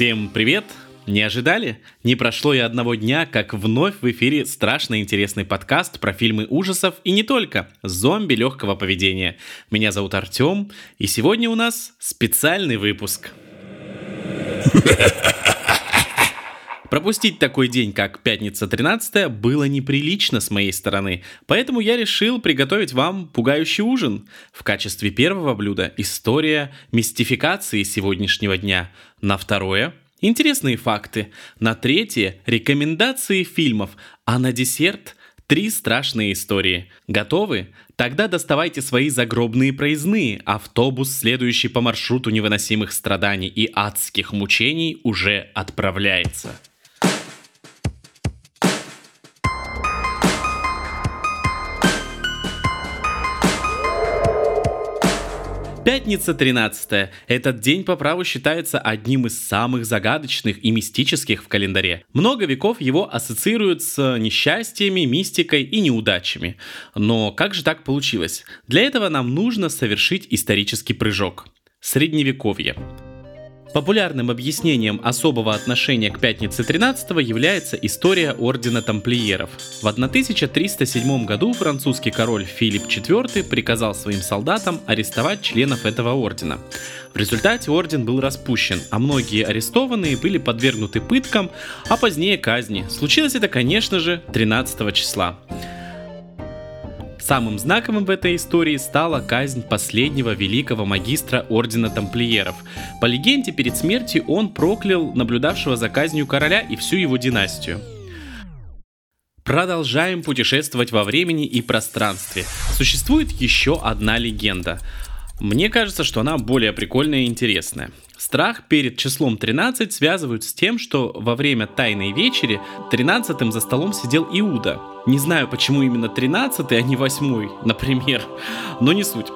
Всем привет! Не ожидали? Не прошло и одного дня, как вновь в эфире страшно интересный подкаст про фильмы ужасов и не только. Зомби легкого поведения. Меня зовут Артем, и сегодня у нас специальный выпуск. Пропустить такой день, как пятница 13 было неприлично с моей стороны, поэтому я решил приготовить вам пугающий ужин. В качестве первого блюда история мистификации сегодняшнего дня. На второе – интересные факты. На третье – рекомендации фильмов. А на десерт – три страшные истории. Готовы? Тогда доставайте свои загробные проездные. Автобус, следующий по маршруту невыносимых страданий и адских мучений, уже отправляется. Пятница 13. Этот день по праву считается одним из самых загадочных и мистических в календаре. Много веков его ассоциируют с несчастьями, мистикой и неудачами. Но как же так получилось? Для этого нам нужно совершить исторический прыжок. Средневековье. Популярным объяснением особого отношения к Пятнице 13 является история Ордена Тамплиеров. В 1307 году французский король Филипп IV приказал своим солдатам арестовать членов этого ордена. В результате орден был распущен, а многие арестованные были подвергнуты пыткам, а позднее казни. Случилось это, конечно же, 13 числа. Самым знаковым в этой истории стала казнь последнего великого магистра Ордена Тамплиеров. По легенде, перед смертью он проклял наблюдавшего за казнью короля и всю его династию. Продолжаем путешествовать во времени и пространстве. Существует еще одна легенда. Мне кажется, что она более прикольная и интересная. Страх перед числом 13 связывают с тем, что во время Тайной Вечери 13 за столом сидел Иуда. Не знаю, почему именно 13 а не 8 например, но не суть.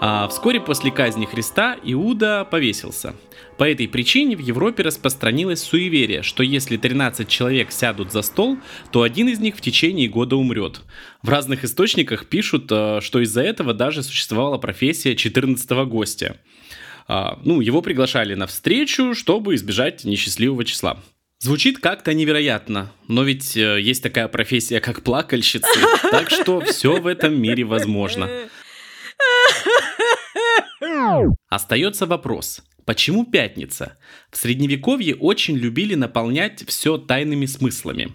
А вскоре после казни Христа Иуда повесился. По этой причине в Европе распространилось суеверие, что если 13 человек сядут за стол, то один из них в течение года умрет. В разных источниках пишут, э, что из-за этого даже существовала профессия 14 гостя. А, ну, его приглашали на встречу, чтобы избежать несчастливого числа. Звучит как-то невероятно, но ведь э, есть такая профессия, как плакальщица, так что все в этом мире возможно. Остается вопрос, почему пятница? В средневековье очень любили наполнять все тайными смыслами.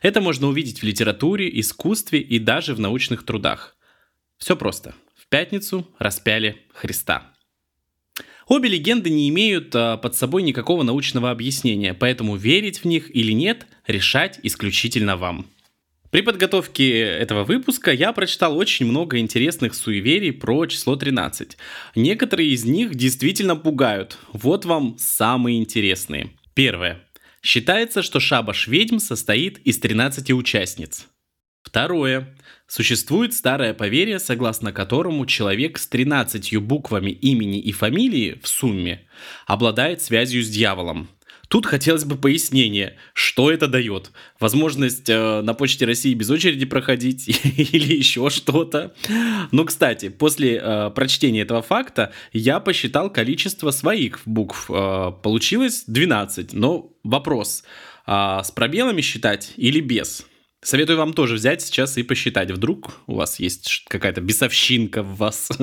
Это можно увидеть в литературе, искусстве и даже в научных трудах. Все просто. В пятницу распяли Христа. Обе легенды не имеют а, под собой никакого научного объяснения, поэтому верить в них или нет, решать исключительно вам. При подготовке этого выпуска я прочитал очень много интересных суеверий про число 13. Некоторые из них действительно пугают. Вот вам самые интересные. Первое. Считается, что шабаш ведьм состоит из 13 участниц. Второе. Существует старое поверье, согласно которому человек с 13 буквами имени и фамилии в сумме обладает связью с дьяволом. Тут хотелось бы пояснения, что это дает. Возможность э, на Почте России без очереди проходить или еще что-то. Ну, кстати, после э, прочтения этого факта я посчитал количество своих букв. Э, получилось 12. Но вопрос, э, с пробелами считать или без? Советую вам тоже взять сейчас и посчитать. Вдруг у вас есть какая-то бесовщинка в вас.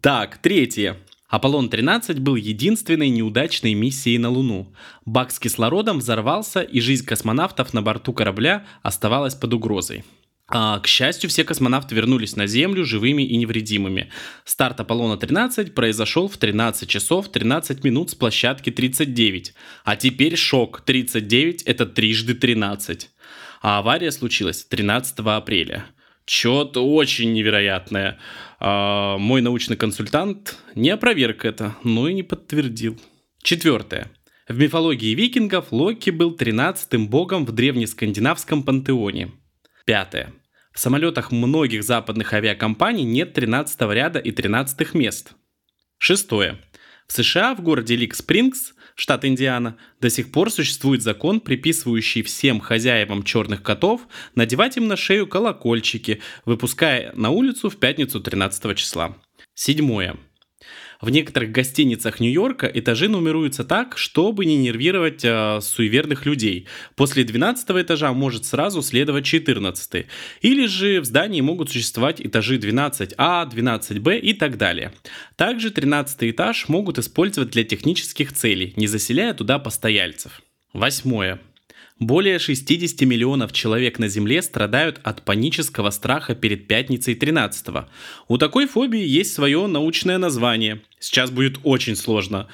Так, третье. Аполлон-13 был единственной неудачной миссией на Луну. Бак с кислородом взорвался, и жизнь космонавтов на борту корабля оставалась под угрозой. А, к счастью, все космонавты вернулись на Землю живыми и невредимыми. Старт Аполлона-13 произошел в 13 часов 13 минут с площадки 39. А теперь шок. 39 это трижды 13 а авария случилась 13 апреля. Что-то очень невероятное. А, мой научный консультант не опроверг это, но и не подтвердил. Четвертое. В мифологии викингов Локи был 13-м богом в древнескандинавском пантеоне. Пятое. В самолетах многих западных авиакомпаний нет 13 ряда и 13 мест. Шестое. В США в городе Лик Спрингс штат Индиана, до сих пор существует закон, приписывающий всем хозяевам черных котов надевать им на шею колокольчики, выпуская на улицу в пятницу 13 числа. Седьмое. В некоторых гостиницах Нью-Йорка этажи нумеруются так, чтобы не нервировать э, суеверных людей. После 12 этажа может сразу следовать 14. Или же в здании могут существовать этажи 12А, 12Б и так далее. Также 13 этаж могут использовать для технических целей, не заселяя туда постояльцев. Восьмое. Более 60 миллионов человек на Земле страдают от панического страха перед пятницей 13 -го. У такой фобии есть свое научное название. Сейчас будет очень сложно.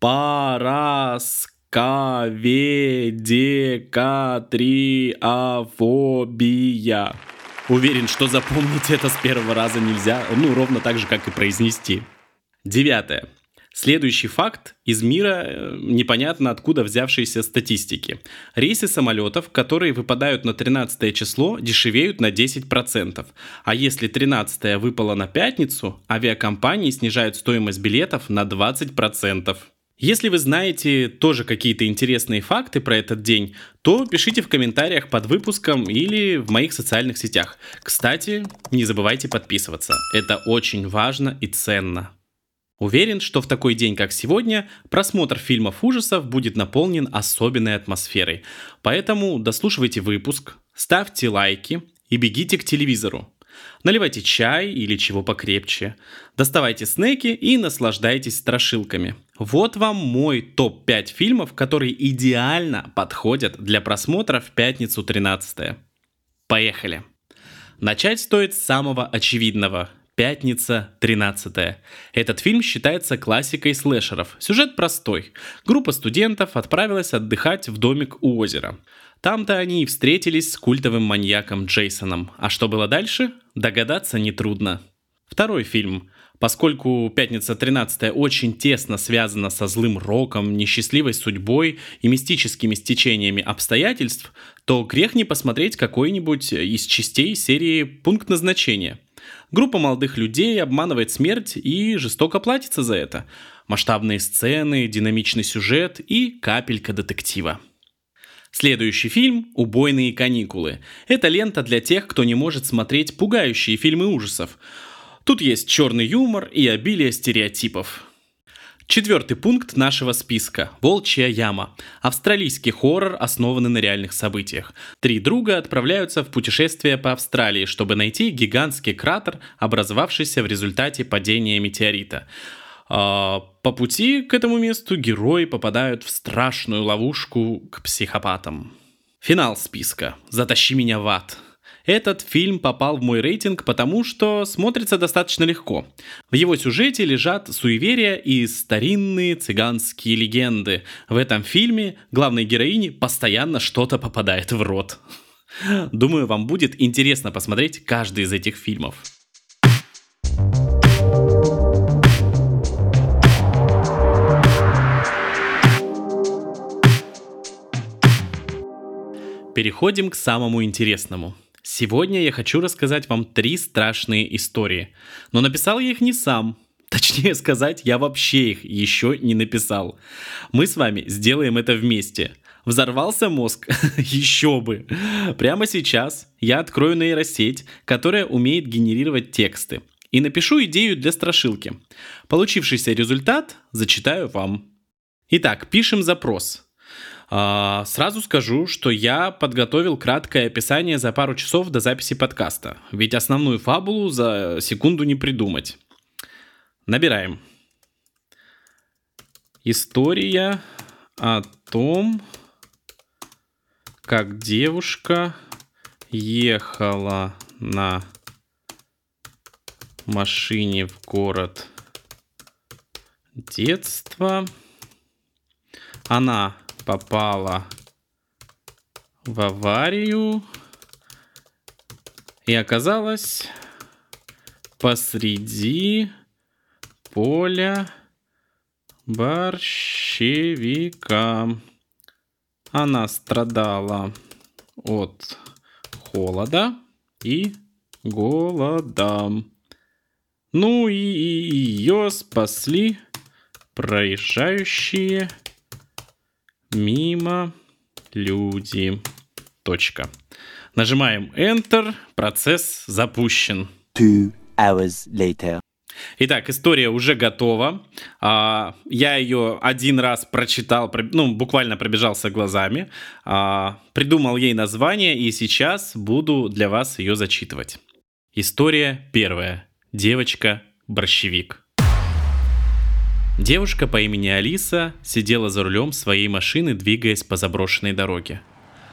Параскаведекатриафобия. Уверен, что запомнить это с первого раза нельзя, ну, ровно так же, как и произнести. Девятое. Следующий факт из мира э, непонятно откуда взявшейся статистики. Рейсы самолетов, которые выпадают на 13 число, дешевеют на 10%. А если 13 выпало на пятницу, авиакомпании снижают стоимость билетов на 20%. Если вы знаете тоже какие-то интересные факты про этот день, то пишите в комментариях под выпуском или в моих социальных сетях. Кстати, не забывайте подписываться. Это очень важно и ценно. Уверен, что в такой день, как сегодня, просмотр фильмов ужасов будет наполнен особенной атмосферой. Поэтому дослушивайте выпуск, ставьте лайки и бегите к телевизору. Наливайте чай или чего покрепче. Доставайте снеки и наслаждайтесь страшилками. Вот вам мой топ-5 фильмов, которые идеально подходят для просмотра в пятницу 13. Поехали! Начать стоит с самого очевидного – Пятница 13. Этот фильм считается классикой слэшеров. Сюжет простой. Группа студентов отправилась отдыхать в домик у озера. Там-то они и встретились с культовым маньяком Джейсоном. А что было дальше? Догадаться нетрудно. Второй фильм. Поскольку «Пятница 13 очень тесно связана со злым роком, несчастливой судьбой и мистическими стечениями обстоятельств, то грех не посмотреть какой-нибудь из частей серии «Пункт назначения». Группа молодых людей обманывает смерть и жестоко платится за это. Масштабные сцены, динамичный сюжет и капелька детектива. Следующий фильм «Убойные каникулы». Это лента для тех, кто не может смотреть пугающие фильмы ужасов. Тут есть черный юмор и обилие стереотипов. Четвертый пункт нашего списка – «Волчья яма». Австралийский хоррор, основанный на реальных событиях. Три друга отправляются в путешествие по Австралии, чтобы найти гигантский кратер, образовавшийся в результате падения метеорита. А, по пути к этому месту герои попадают в страшную ловушку к психопатам. Финал списка «Затащи меня в ад». Этот фильм попал в мой рейтинг, потому что смотрится достаточно легко. В его сюжете лежат суеверия и старинные цыганские легенды. В этом фильме главной героине постоянно что-то попадает в рот. Думаю, вам будет интересно посмотреть каждый из этих фильмов. Переходим к самому интересному. Сегодня я хочу рассказать вам три страшные истории. Но написал я их не сам. Точнее сказать, я вообще их еще не написал. Мы с вами сделаем это вместе. Взорвался мозг? Еще бы! Прямо сейчас я открою нейросеть, которая умеет генерировать тексты, и напишу идею для страшилки. Получившийся результат зачитаю вам. Итак, пишем запрос. А, сразу скажу, что я подготовил краткое описание за пару часов до записи подкаста, ведь основную фабулу за секунду не придумать. Набираем. История о том, как девушка ехала на машине в город детства. Она попала в аварию и оказалась посреди поля борщевика. Она страдала от холода и голода. Ну и ее спасли проезжающие мимо люди. Точка. Нажимаем Enter, процесс запущен. Two hours later. Итак, история уже готова. А, я ее один раз прочитал, ну, буквально пробежался глазами, а, придумал ей название, и сейчас буду для вас ее зачитывать. История первая. Девочка-борщевик. Девушка по имени Алиса сидела за рулем своей машины, двигаясь по заброшенной дороге.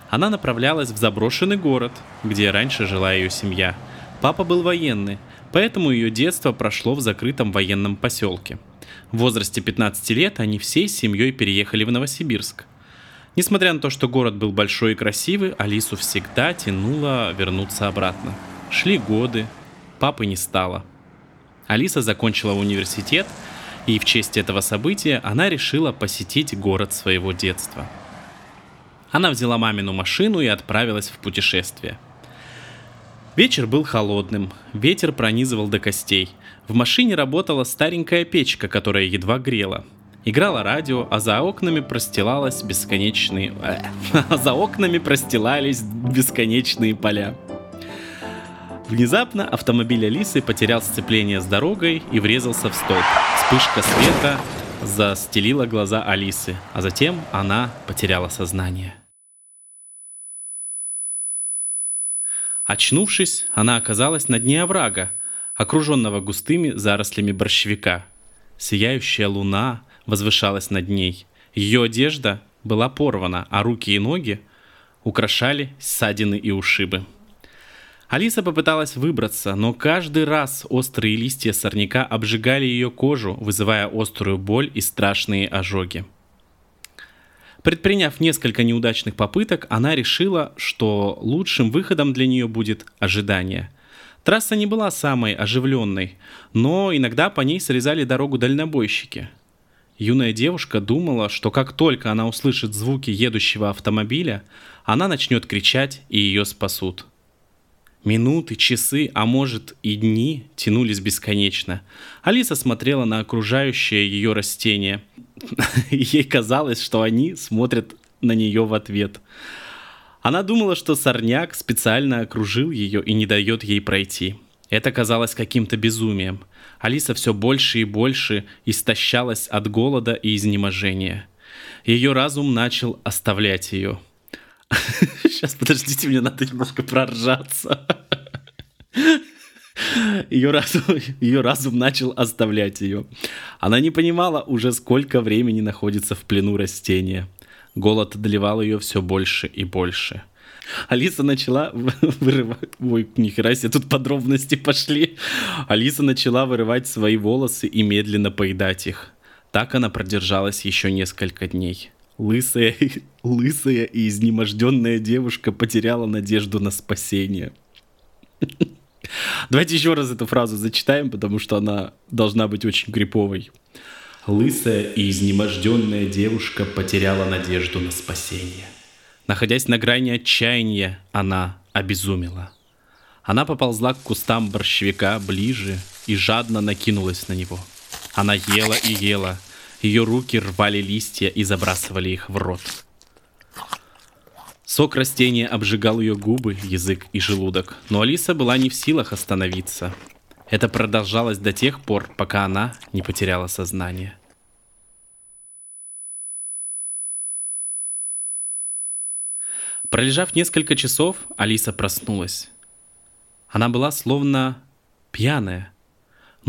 Она направлялась в заброшенный город, где раньше жила ее семья. Папа был военный, поэтому ее детство прошло в закрытом военном поселке. В возрасте 15 лет они всей семьей переехали в Новосибирск. Несмотря на то, что город был большой и красивый, Алису всегда тянуло вернуться обратно. Шли годы, папы не стало. Алиса закончила университет, и в честь этого события она решила посетить город своего детства. Она взяла мамину машину и отправилась в путешествие – Вечер был холодным, ветер пронизывал до костей. В машине работала старенькая печка, которая едва грела. Играло радио, а за окнами простилалась бесконечные... А за окнами простилались бесконечные поля. Внезапно автомобиль Алисы потерял сцепление с дорогой и врезался в столб. Вспышка света застелила глаза Алисы, а затем она потеряла сознание. Очнувшись, она оказалась на дне оврага, окруженного густыми зарослями борщевика. Сияющая луна возвышалась над ней. Ее одежда была порвана, а руки и ноги украшали ссадины и ушибы. Алиса попыталась выбраться, но каждый раз острые листья сорняка обжигали ее кожу, вызывая острую боль и страшные ожоги. Предприняв несколько неудачных попыток, она решила, что лучшим выходом для нее будет ожидание. Трасса не была самой оживленной, но иногда по ней срезали дорогу дальнобойщики. Юная девушка думала, что как только она услышит звуки едущего автомобиля, она начнет кричать и ее спасут. Минуты, часы, а может и дни тянулись бесконечно. Алиса смотрела на окружающее ее растение. Ей казалось, что они смотрят на нее в ответ. Она думала, что сорняк специально окружил ее и не дает ей пройти. Это казалось каким-то безумием. Алиса все больше и больше истощалась от голода и изнеможения. Ее разум начал оставлять ее – Сейчас, подождите, мне надо немножко проржаться. Ее разум, ее разум начал оставлять ее. Она не понимала уже, сколько времени находится в плену растения. Голод одолевал ее все больше и больше. Алиса начала вырывать... Ой, нихера себе, тут подробности пошли. Алиса начала вырывать свои волосы и медленно поедать их. Так она продержалась еще несколько дней. Лысая, лысая и изнеможденная девушка потеряла надежду на спасение. Давайте еще раз эту фразу зачитаем, потому что она должна быть очень криповой. Лысая и изнеможденная девушка потеряла надежду на спасение. Находясь на грани отчаяния, она обезумела. Она поползла к кустам борщевика ближе и жадно накинулась на него. Она ела и ела, ее руки рвали листья и забрасывали их в рот. Сок растения обжигал ее губы, язык и желудок, но Алиса была не в силах остановиться. Это продолжалось до тех пор, пока она не потеряла сознание. Пролежав несколько часов, Алиса проснулась. Она была словно пьяная –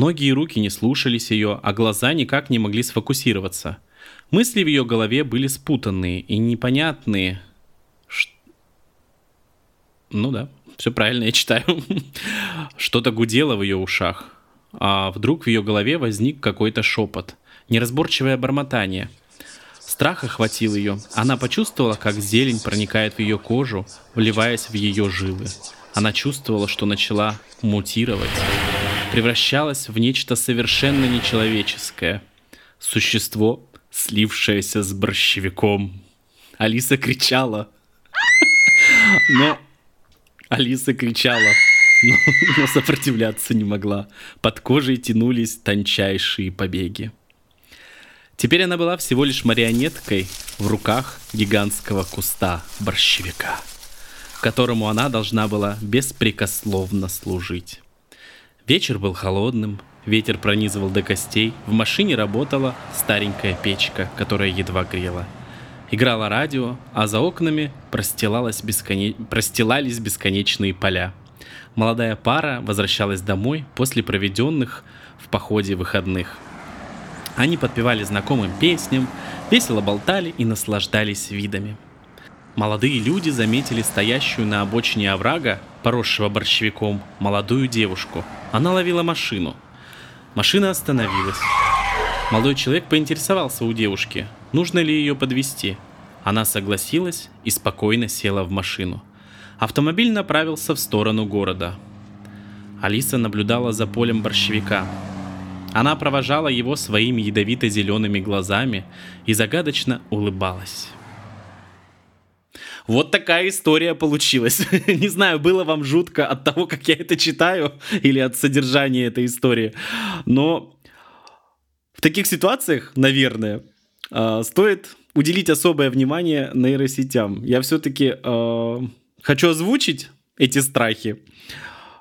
Ноги и руки не слушались ее, а глаза никак не могли сфокусироваться. Мысли в ее голове были спутанные и непонятные. Ш... Ну да, все правильно, я читаю. Что-то гудело в ее ушах. А вдруг в ее голове возник какой-то шепот. Неразборчивое бормотание. Страх охватил ее. Она почувствовала, как зелень проникает в ее кожу, вливаясь в ее жилы. Она чувствовала, что начала мутировать превращалась в нечто совершенно нечеловеческое. Существо, слившееся с борщевиком. Алиса кричала. Но Алиса кричала, но, но сопротивляться не могла. Под кожей тянулись тончайшие побеги. Теперь она была всего лишь марионеткой в руках гигантского куста борщевика, которому она должна была беспрекословно служить. Вечер был холодным, ветер пронизывал до костей, в машине работала старенькая печка, которая едва грела. Играло радио, а за окнами простилалось бесконе... простилались бесконечные поля. Молодая пара возвращалась домой после проведенных в походе выходных. Они подпевали знакомым песням, весело болтали и наслаждались видами. Молодые люди заметили стоящую на обочине оврага, поросшего борщевиком, молодую девушку. Она ловила машину. Машина остановилась. Молодой человек поинтересовался у девушки, нужно ли ее подвести. Она согласилась и спокойно села в машину. Автомобиль направился в сторону города. Алиса наблюдала за полем борщевика. Она провожала его своими ядовито-зелеными глазами и загадочно улыбалась. Вот такая история получилась. Не знаю, было вам жутко от того, как я это читаю, или от содержания этой истории. Но в таких ситуациях, наверное, а, стоит уделить особое внимание нейросетям. Я все-таки э, хочу озвучить эти страхи.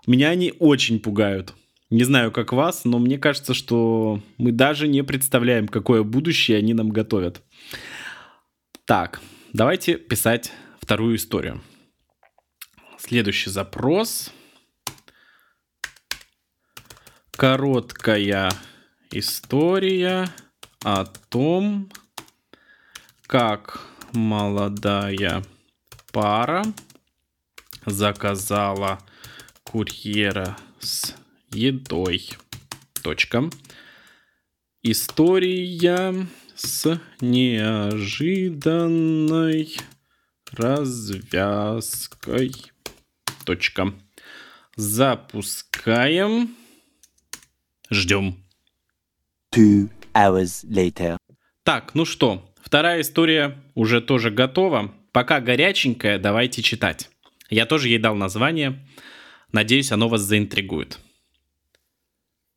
Меня они очень пугают. Не знаю, как вас, но мне кажется, что мы даже не представляем, какое будущее они нам готовят. Так, давайте писать вторую историю. Следующий запрос. Короткая история о том, как молодая пара заказала курьера с едой. Точка. История с неожиданной развязкой. Точка. Запускаем. Ждем. Two hours later. Так, ну что, вторая история уже тоже готова. Пока горяченькая, давайте читать. Я тоже ей дал название. Надеюсь, оно вас заинтригует.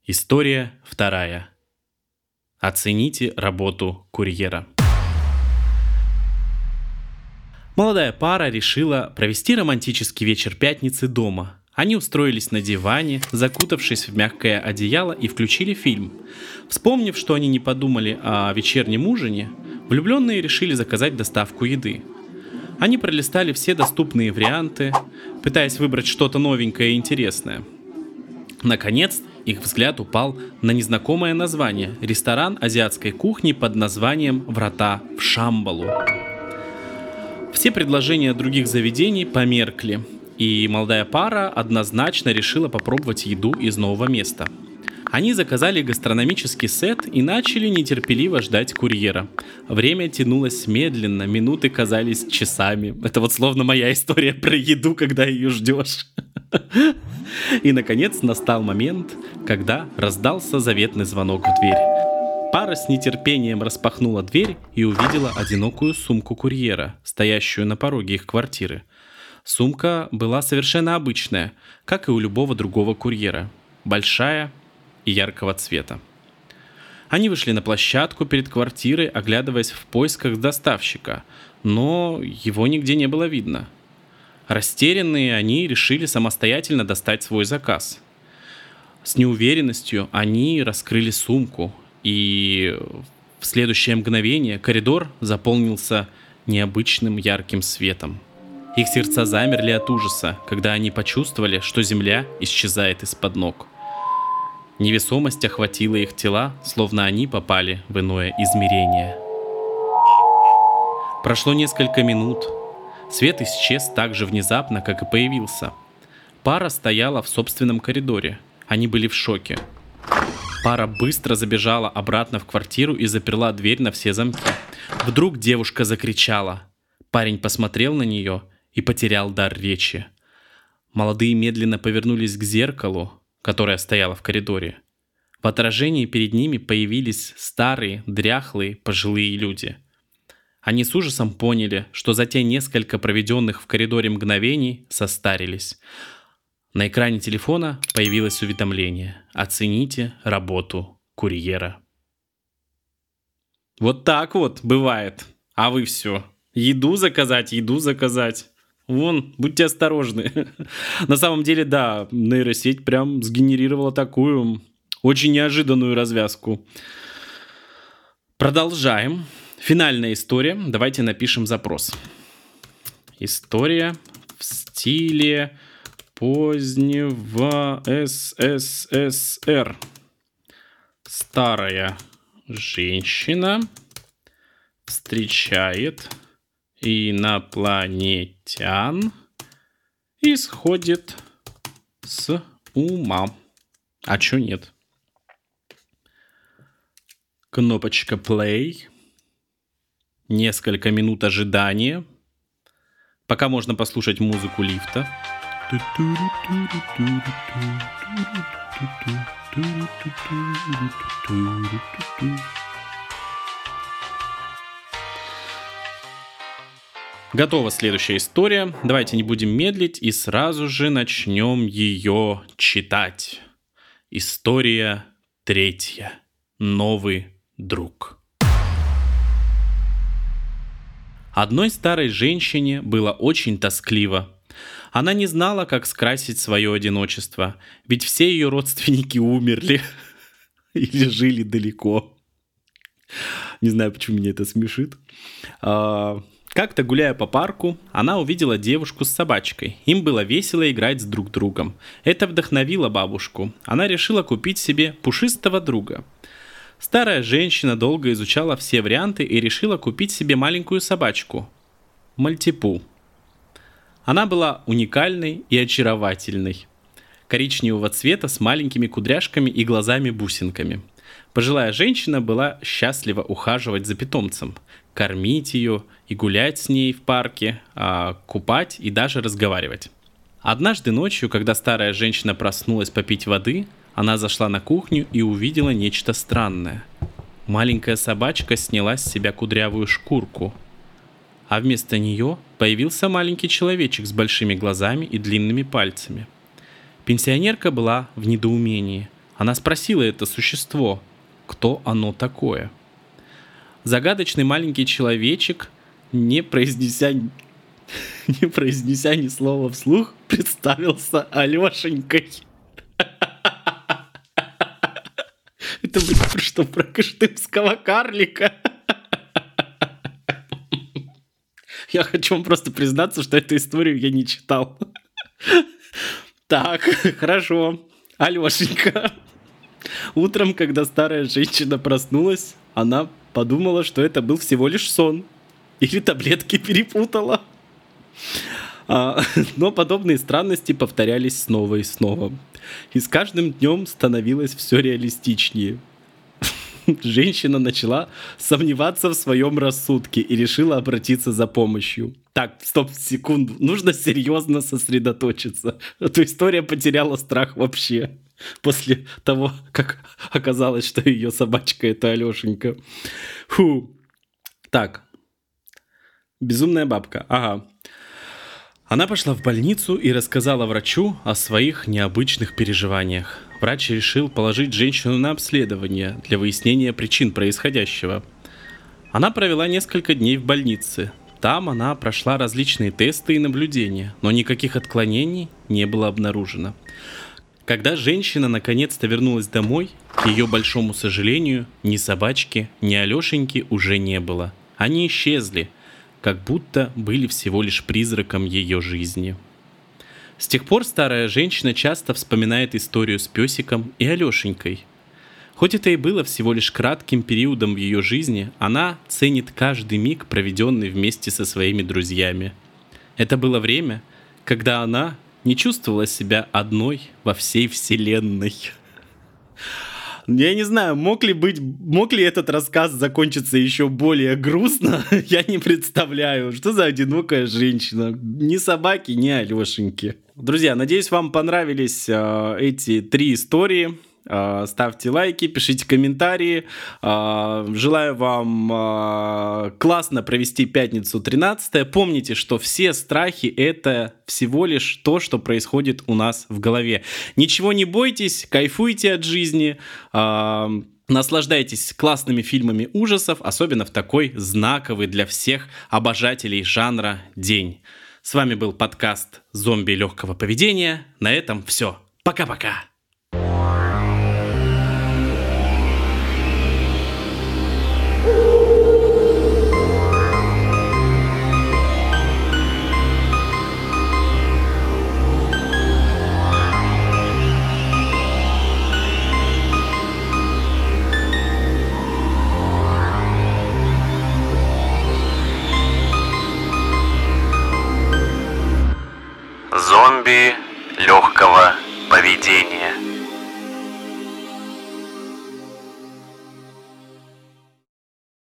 История вторая. Оцените работу курьера. Молодая пара решила провести романтический вечер пятницы дома. Они устроились на диване, закутавшись в мягкое одеяло и включили фильм. Вспомнив, что они не подумали о вечернем ужине, влюбленные решили заказать доставку еды. Они пролистали все доступные варианты, пытаясь выбрать что-то новенькое и интересное. Наконец, их взгляд упал на незнакомое название – ресторан азиатской кухни под названием «Врата в Шамбалу». Все предложения других заведений померкли, и молодая пара однозначно решила попробовать еду из нового места. Они заказали гастрономический сет и начали нетерпеливо ждать курьера. Время тянулось медленно, минуты казались часами. Это вот словно моя история про еду, когда ее ждешь. И, наконец, настал момент, когда раздался заветный звонок в дверь. Пара с нетерпением распахнула дверь и увидела одинокую сумку курьера, стоящую на пороге их квартиры. Сумка была совершенно обычная, как и у любого другого курьера. Большая и яркого цвета. Они вышли на площадку перед квартирой, оглядываясь в поисках доставщика, но его нигде не было видно. Растерянные они решили самостоятельно достать свой заказ. С неуверенностью они раскрыли сумку и в следующее мгновение коридор заполнился необычным ярким светом. Их сердца замерли от ужаса, когда они почувствовали, что земля исчезает из-под ног. Невесомость охватила их тела, словно они попали в иное измерение. Прошло несколько минут. Свет исчез так же внезапно, как и появился. Пара стояла в собственном коридоре. Они были в шоке. Пара быстро забежала обратно в квартиру и заперла дверь на все замки. Вдруг девушка закричала. Парень посмотрел на нее и потерял дар речи. Молодые медленно повернулись к зеркалу, которое стояло в коридоре. В отражении перед ними появились старые, дряхлые, пожилые люди. Они с ужасом поняли, что за те несколько проведенных в коридоре мгновений состарились. На экране телефона появилось уведомление «Оцените работу курьера». Вот так вот бывает. А вы все. Еду заказать, еду заказать. Вон, будьте осторожны. На самом деле, да, нейросеть прям сгенерировала такую Очень неожиданную развязку. Продолжаем. Финальная история. Давайте напишем запрос. История в стиле позднего СССР. Старая женщина встречает инопланетян и сходит с ума. А чё нет? Кнопочка play. Несколько минут ожидания. Пока можно послушать музыку лифта. Готова следующая история. Давайте не будем медлить и сразу же начнем ее читать. История третья. Новый друг. Одной старой женщине было очень тоскливо. Она не знала, как скрасить свое одиночество, ведь все ее родственники умерли или жили далеко. Не знаю, почему меня это смешит. А, как-то гуляя по парку, она увидела девушку с собачкой. Им было весело играть с друг другом. Это вдохновило бабушку. Она решила купить себе пушистого друга. Старая женщина долго изучала все варианты и решила купить себе маленькую собачку. Мальтипу. Она была уникальной и очаровательной. Коричневого цвета с маленькими кудряшками и глазами-бусинками. Пожилая женщина была счастлива ухаживать за питомцем – кормить ее и гулять с ней в парке, а, купать и даже разговаривать. Однажды ночью, когда старая женщина проснулась попить воды, она зашла на кухню и увидела нечто странное. Маленькая собачка сняла с себя кудрявую шкурку, а вместо нее появился маленький человечек с большими глазами и длинными пальцами. Пенсионерка была в недоумении. Она спросила это существо, кто оно такое – загадочный маленький человечек, не произнеся, не произнеся ни слова вслух, представился Алешенькой. Это, блин, что, про кыштымского карлика? Я хочу вам просто признаться, что эту историю я не читал. Так, хорошо. Алешенька. Утром, когда старая женщина проснулась, она подумала, что это был всего лишь сон. Или таблетки перепутала. А, но подобные странности повторялись снова и снова. И с каждым днем становилось все реалистичнее. Женщина начала сомневаться в своем рассудке и решила обратиться за помощью. Так, стоп, секунду. Нужно серьезно сосредоточиться. А то история потеряла страх вообще после того, как оказалось, что ее собачка это Алешенька. Фу. Так. Безумная бабка. Ага. Она пошла в больницу и рассказала врачу о своих необычных переживаниях. Врач решил положить женщину на обследование для выяснения причин происходящего. Она провела несколько дней в больнице. Там она прошла различные тесты и наблюдения, но никаких отклонений не было обнаружено. Когда женщина наконец-то вернулась домой, к ее большому сожалению, ни собачки, ни Алешеньки уже не было. Они исчезли, как будто были всего лишь призраком ее жизни. С тех пор старая женщина часто вспоминает историю с песиком и Алешенькой. Хоть это и было всего лишь кратким периодом в ее жизни, она ценит каждый миг, проведенный вместе со своими друзьями. Это было время, когда она не чувствовала себя одной во всей вселенной. Я не знаю, мог ли быть, мог ли этот рассказ закончиться еще более грустно, я не представляю. Что за одинокая женщина? Ни собаки, ни Алешеньки. Друзья, надеюсь, вам понравились э, эти три истории. А, ставьте лайки, пишите комментарии. А, желаю вам а, классно провести пятницу 13. Помните, что все страхи это всего лишь то, что происходит у нас в голове. Ничего не бойтесь, кайфуйте от жизни. Наслаждайтесь классными фильмами ужасов, особенно в такой знаковый для всех обожателей жанра день. С вами был подкаст «Зомби легкого поведения». На этом все. Пока-пока. зомби легкого поведения.